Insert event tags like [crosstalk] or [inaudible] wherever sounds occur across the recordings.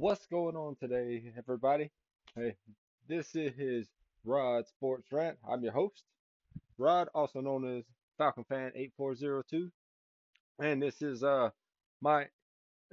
What's going on today, everybody? Hey, this is Rod Sports Rant. I'm your host, Rod, also known as Falcon Fan 8402, and this is uh my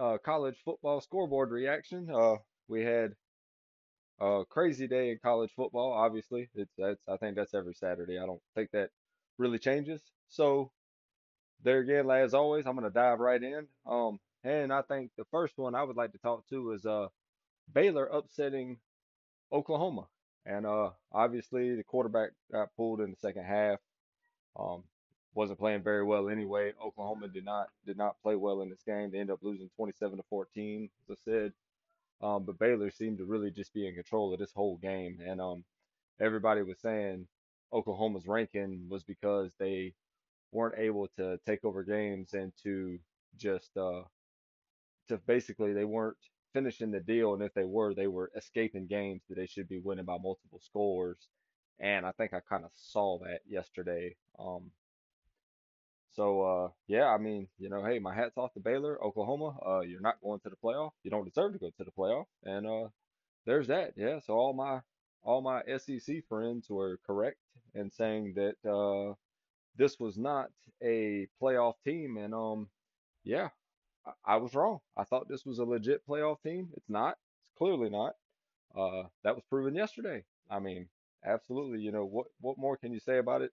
uh college football scoreboard reaction. Uh, we had a crazy day in college football. Obviously, it's that's I think that's every Saturday. I don't think that really changes. So there again, as always, I'm gonna dive right in. Um, and I think the first one I would like to talk to is uh Baylor upsetting Oklahoma. And uh, obviously, the quarterback got pulled in the second half. Um, wasn't playing very well anyway. Oklahoma did not did not play well in this game. They ended up losing 27 to 14, as I said. Um, but Baylor seemed to really just be in control of this whole game. And um, everybody was saying Oklahoma's ranking was because they weren't able to take over games and to just uh, to basically they weren't finishing the deal, and if they were, they were escaping games that they should be winning by multiple scores. And I think I kind of saw that yesterday. Um, so uh, yeah, I mean, you know, hey, my hat's off to Baylor, Oklahoma. Uh, you're not going to the playoff. You don't deserve to go to the playoff. And uh, there's that. Yeah. So all my all my SEC friends were correct in saying that uh, this was not a playoff team, and um, yeah, I, was wrong. I thought this was a legit playoff team. It's not. It's clearly not. Uh, that was proven yesterday. I mean, absolutely. You know what? What more can you say about it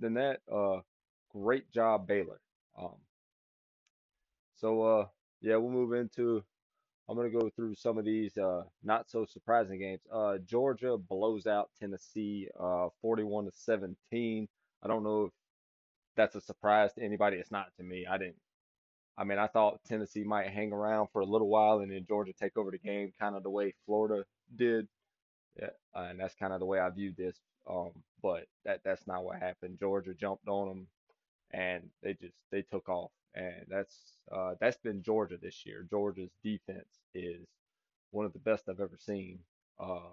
than that? Uh, great job, Baylor. Um, so uh, yeah, we'll move into. I'm gonna go through some of these uh not so surprising games. Uh, Georgia blows out Tennessee uh 41 to 17. I don't know if that's a surprise to anybody. It's not to me. I didn't I mean, I thought Tennessee might hang around for a little while and then Georgia take over the game, kind of the way Florida did. Yeah, uh, and that's kind of the way I viewed this. Um, but that that's not what happened. Georgia jumped on them and they just they took off, and that's uh, that's been Georgia this year. Georgia's defense is one of the best I've ever seen. Uh,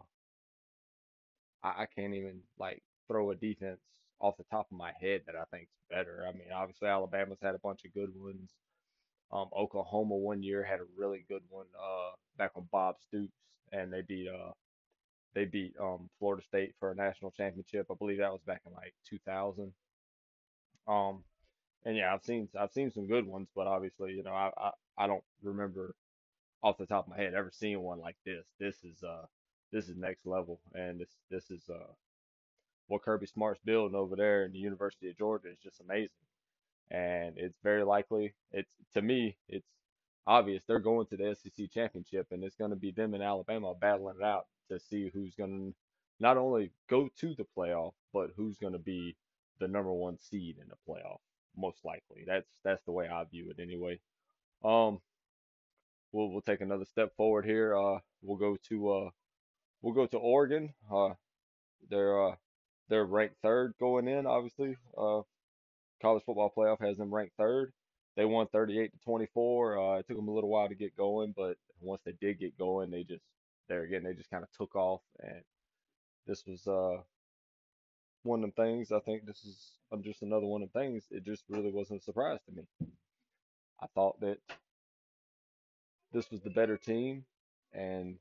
I, I can't even like throw a defense off the top of my head that I think's better. I mean, obviously Alabama's had a bunch of good ones. Um, Oklahoma one year had a really good one uh, back on Bob Stoops, and they beat uh they beat um Florida State for a national championship. I believe that was back in like 2000. Um, and yeah, I've seen I've seen some good ones, but obviously, you know, I I, I don't remember off the top of my head ever seeing one like this. This is uh this is next level, and this this is uh what Kirby Smart's building over there in the University of Georgia is just amazing and it's very likely it's to me it's obvious they're going to the SEC championship and it's going to be them and Alabama battling it out to see who's going to not only go to the playoff but who's going to be the number one seed in the playoff most likely. That's that's the way I view it anyway. Um we'll we'll take another step forward here. Uh we'll go to uh we'll go to Oregon. Uh they're uh they're ranked third going in obviously. Uh college football playoff has them ranked third. They won 38 to 24. Uh, it took them a little while to get going, but once they did get going, they just there again they just kind of took off, and this was uh one of them things. I think this is uh, just another one of them things. It just really wasn't a surprise to me. I thought that this was the better team, and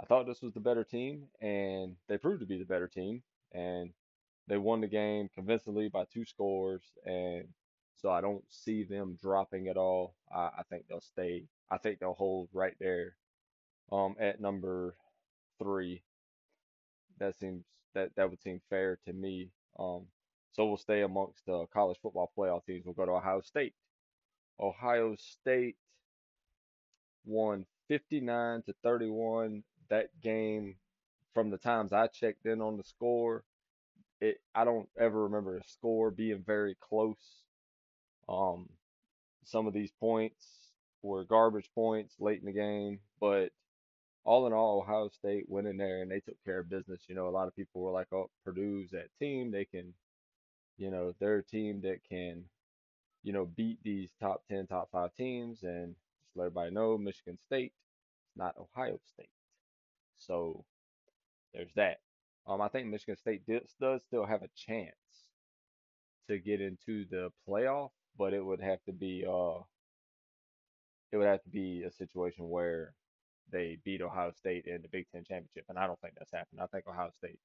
I thought this was the better team, and they proved to be the better team, and they won the game convincingly by two scores, and so I don't see them dropping at all. I, I think they'll stay. I think they'll hold right there, um, at number three. That seems that that would seem fair to me. Um, so we'll stay amongst the college football playoff teams. We'll go to Ohio State. Ohio State won 59 to 31. That game, from the times I checked in on the score, it I don't ever remember a score being very close. Um, some of these points were garbage points late in the game, but all in all, Ohio State went in there and they took care of business. You know, a lot of people were like, "Oh, Purdue's that team. They can, you know, they're a team that can, you know, beat these top ten, top five teams." And just let everybody know, Michigan State is not Ohio State. So there's that. Um, I think Michigan State does, does still have a chance to get into the playoff, but it would have to be uh, it would have to be a situation where they beat Ohio State in the Big Ten championship, and I don't think that's happened. I think Ohio State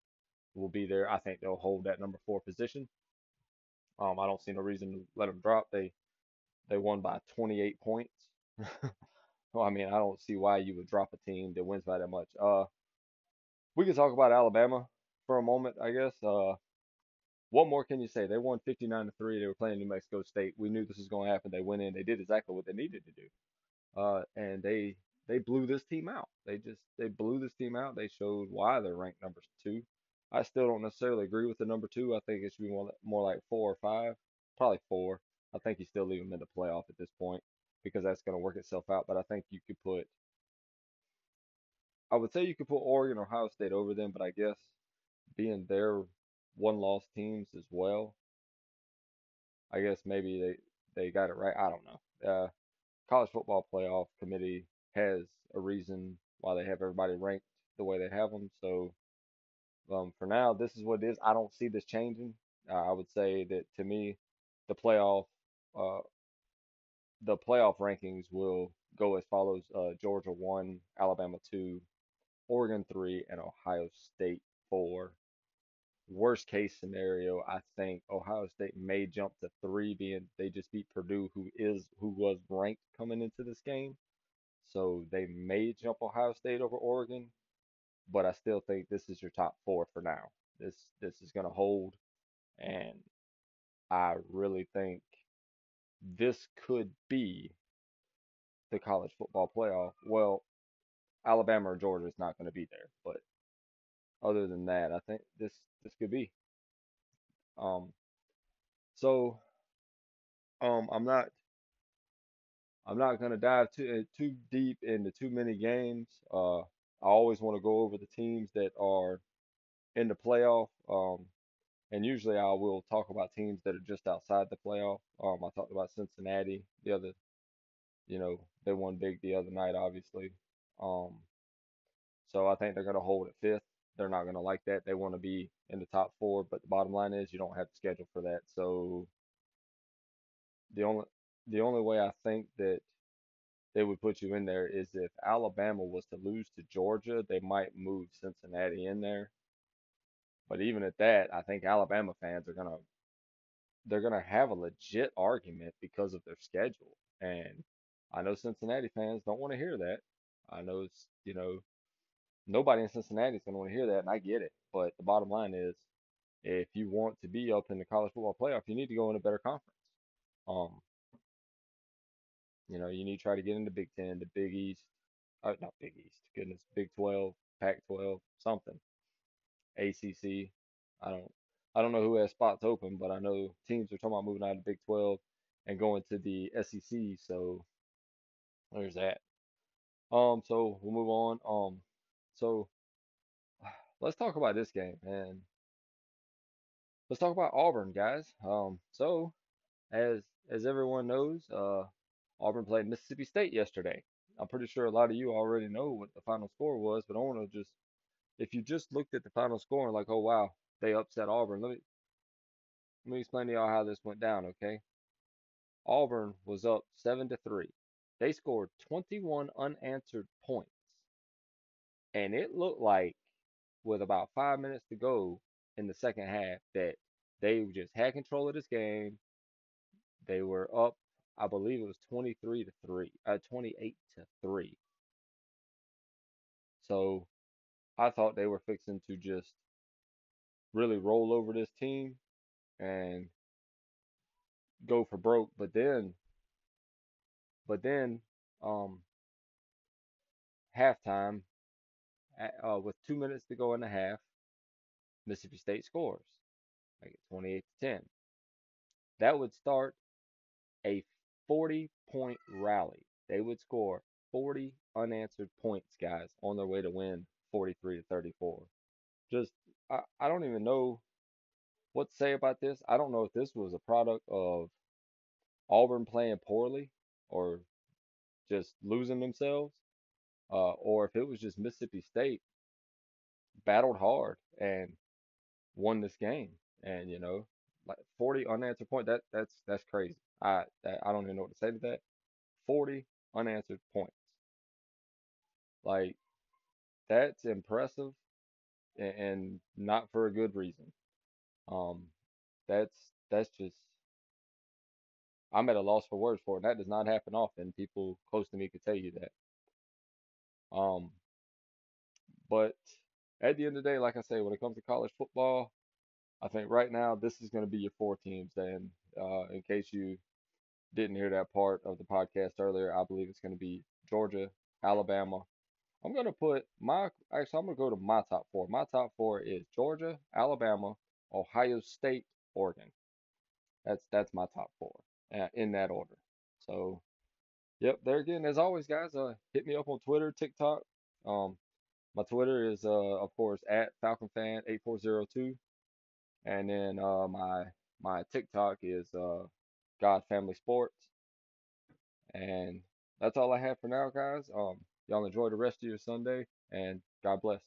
will be there. I think they'll hold that number four position. Um, I don't see no reason to let them drop. They they won by 28 points. [laughs] well, I mean, I don't see why you would drop a team that wins by that much. Uh, we can talk about Alabama for a moment, I guess. Uh, what more can you say? They won 59 to three. They were playing New Mexico State. We knew this was going to happen. They went in. They did exactly what they needed to do. Uh, and they they blew this team out. They just they blew this team out. They showed why they're ranked number two. I still don't necessarily agree with the number two. I think it should be more more like four or five, probably four. I think you still leave them in the playoff at this point because that's going to work itself out. But I think you could put, I would say you could put Oregon or Ohio State over them, but I guess being their one loss teams as well, I guess maybe they they got it right. I don't know. Uh, college football playoff committee has a reason why they have everybody ranked the way they have them. So um, for now, this is what it is. I don't see this changing. Uh, I would say that to me, the playoff uh, the playoff rankings will go as follows: uh, Georgia one, Alabama two, Oregon three, and Ohio State four. Worst case scenario, I think Ohio State may jump to three, being they just beat Purdue, who is who was ranked coming into this game. So they may jump Ohio State over Oregon, but I still think this is your top four for now. This this is gonna hold, and I really think this could be the college football playoff. Well, Alabama or Georgia is not going to be there, but other than that, I think this this could be. Um, so um, I'm not I'm not going to dive too too deep into too many games. Uh, I always want to go over the teams that are in the playoff. Um, and usually I will talk about teams that are just outside the playoff. Um, I talked about Cincinnati the other, you know, they won big the other night, obviously. Um, so I think they're going to hold at fifth. They're not going to like that. They want to be in the top four, but the bottom line is you don't have the schedule for that. So the only the only way I think that they would put you in there is if Alabama was to lose to Georgia, they might move Cincinnati in there. But even at that, I think Alabama fans are gonna they're gonna have a legit argument because of their schedule. And I know Cincinnati fans don't want to hear that. I know it's you know nobody in Cincinnati is gonna want to hear that, and I get it. But the bottom line is, if you want to be up in the college football playoff, you need to go in a better conference. Um, you know, you need to try to get into Big Ten, the Big East, uh, not Big East, goodness, Big Twelve, Pac twelve, something. ACC. I don't I don't know who has spots open, but I know teams are talking about moving out of Big 12 and going to the SEC. So there's that. Um, so we'll move on. Um, so [sighs] let's talk about this game and let's talk about Auburn, guys. Um, so as as everyone knows, uh, Auburn played Mississippi State yesterday. I'm pretty sure a lot of you already know what the final score was, but I want to just if you just looked at the final score and like, oh wow, they upset Auburn. Let me let me explain to y'all how this went down, okay? Auburn was up seven to three. They scored 21 unanswered points. And it looked like with about five minutes to go in the second half that they just had control of this game. They were up, I believe it was 23 to 3, uh 28 to 3. So I thought they were fixing to just really roll over this team and go for broke. But then, but then, um, halftime, uh, with two minutes to go in the half, Mississippi State scores, make it 28 to 10. That would start a 40 point rally. They would score 40 unanswered points, guys, on their way to win 43 to 34. Just I, I don't even know what to say about this. I don't know if this was a product of Auburn playing poorly or just losing themselves, uh, or if it was just Mississippi State battled hard and won this game. And you know, like 40 unanswered point. That that's that's crazy. I I don't even know what to say to that. 40 unanswered points. Like that's impressive and, and not for a good reason. Um, that's that's just I'm at a loss for words for it. That does not happen often. People close to me could tell you that. Um, but at the end of the day, like I say, when it comes to college football, I think right now this is going to be your four teams. And uh, in case you didn't hear that part of the podcast earlier, I believe it's going to be Georgia, Alabama. I'm going to put my actually I'm going to go to my top four. My top four is Georgia, Alabama, Ohio State, Oregon. That's that's my top four uh, in that order. So, yep, there again, as always, guys, uh, hit me up on Twitter, TikTok. Um, my Twitter is, uh, of course, at FalconFan8402, and then uh, my my TikTok is uh, God Family Sports, and that's all I have for now, guys. Um, y'all enjoy the rest of your Sunday, and God bless.